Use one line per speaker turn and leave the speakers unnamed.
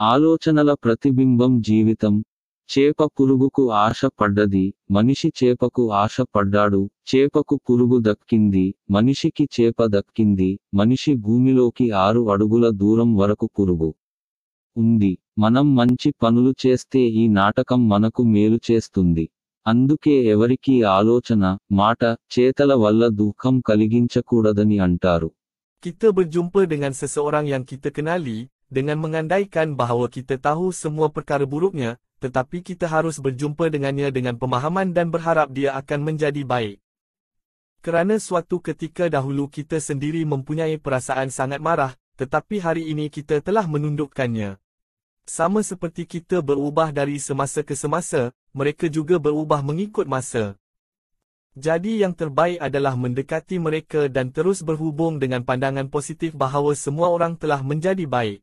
ఆలోచనల ప్రతిబింబం జీవితం. చేప పురుగుకు ఆశ పడ్డది మనిషి చేపకు ఆశ పడ్డాడు చేపకు పురుగు దక్కింది మనిషికి చేప దక్కింది మనిషి భూమిలోకి ఆరు అడుగుల దూరం వరకు పురుగు ఉంది. మనం మంచి పనులు చేస్తే ఈ నాటకం మనకు మేలు చేస్తుంది. అందుకే ఎవరికీ ఆలోచన మాట చేతల వల్ల దుఃఖం కలిగించకూడదని అంటారు.
Kita berjumpa dengan seseorang yang kita kenali, dengan mengandaikan bahawa kita tahu semua perkara buruknya, tetapi kita harus berjumpa dengannya dengan pemahaman dan berharap dia akan menjadi baik. Kerana suatu ketika dahulu kita sendiri mempunyai perasaan sangat marah, tetapi hari ini kita telah menundukkannya. Sama seperti kita berubah dari semasa ke semasa, mereka juga berubah mengikut masa. Jadi yang terbaik adalah mendekati mereka dan terus berhubung dengan pandangan positif bahawa semua orang telah menjadi baik.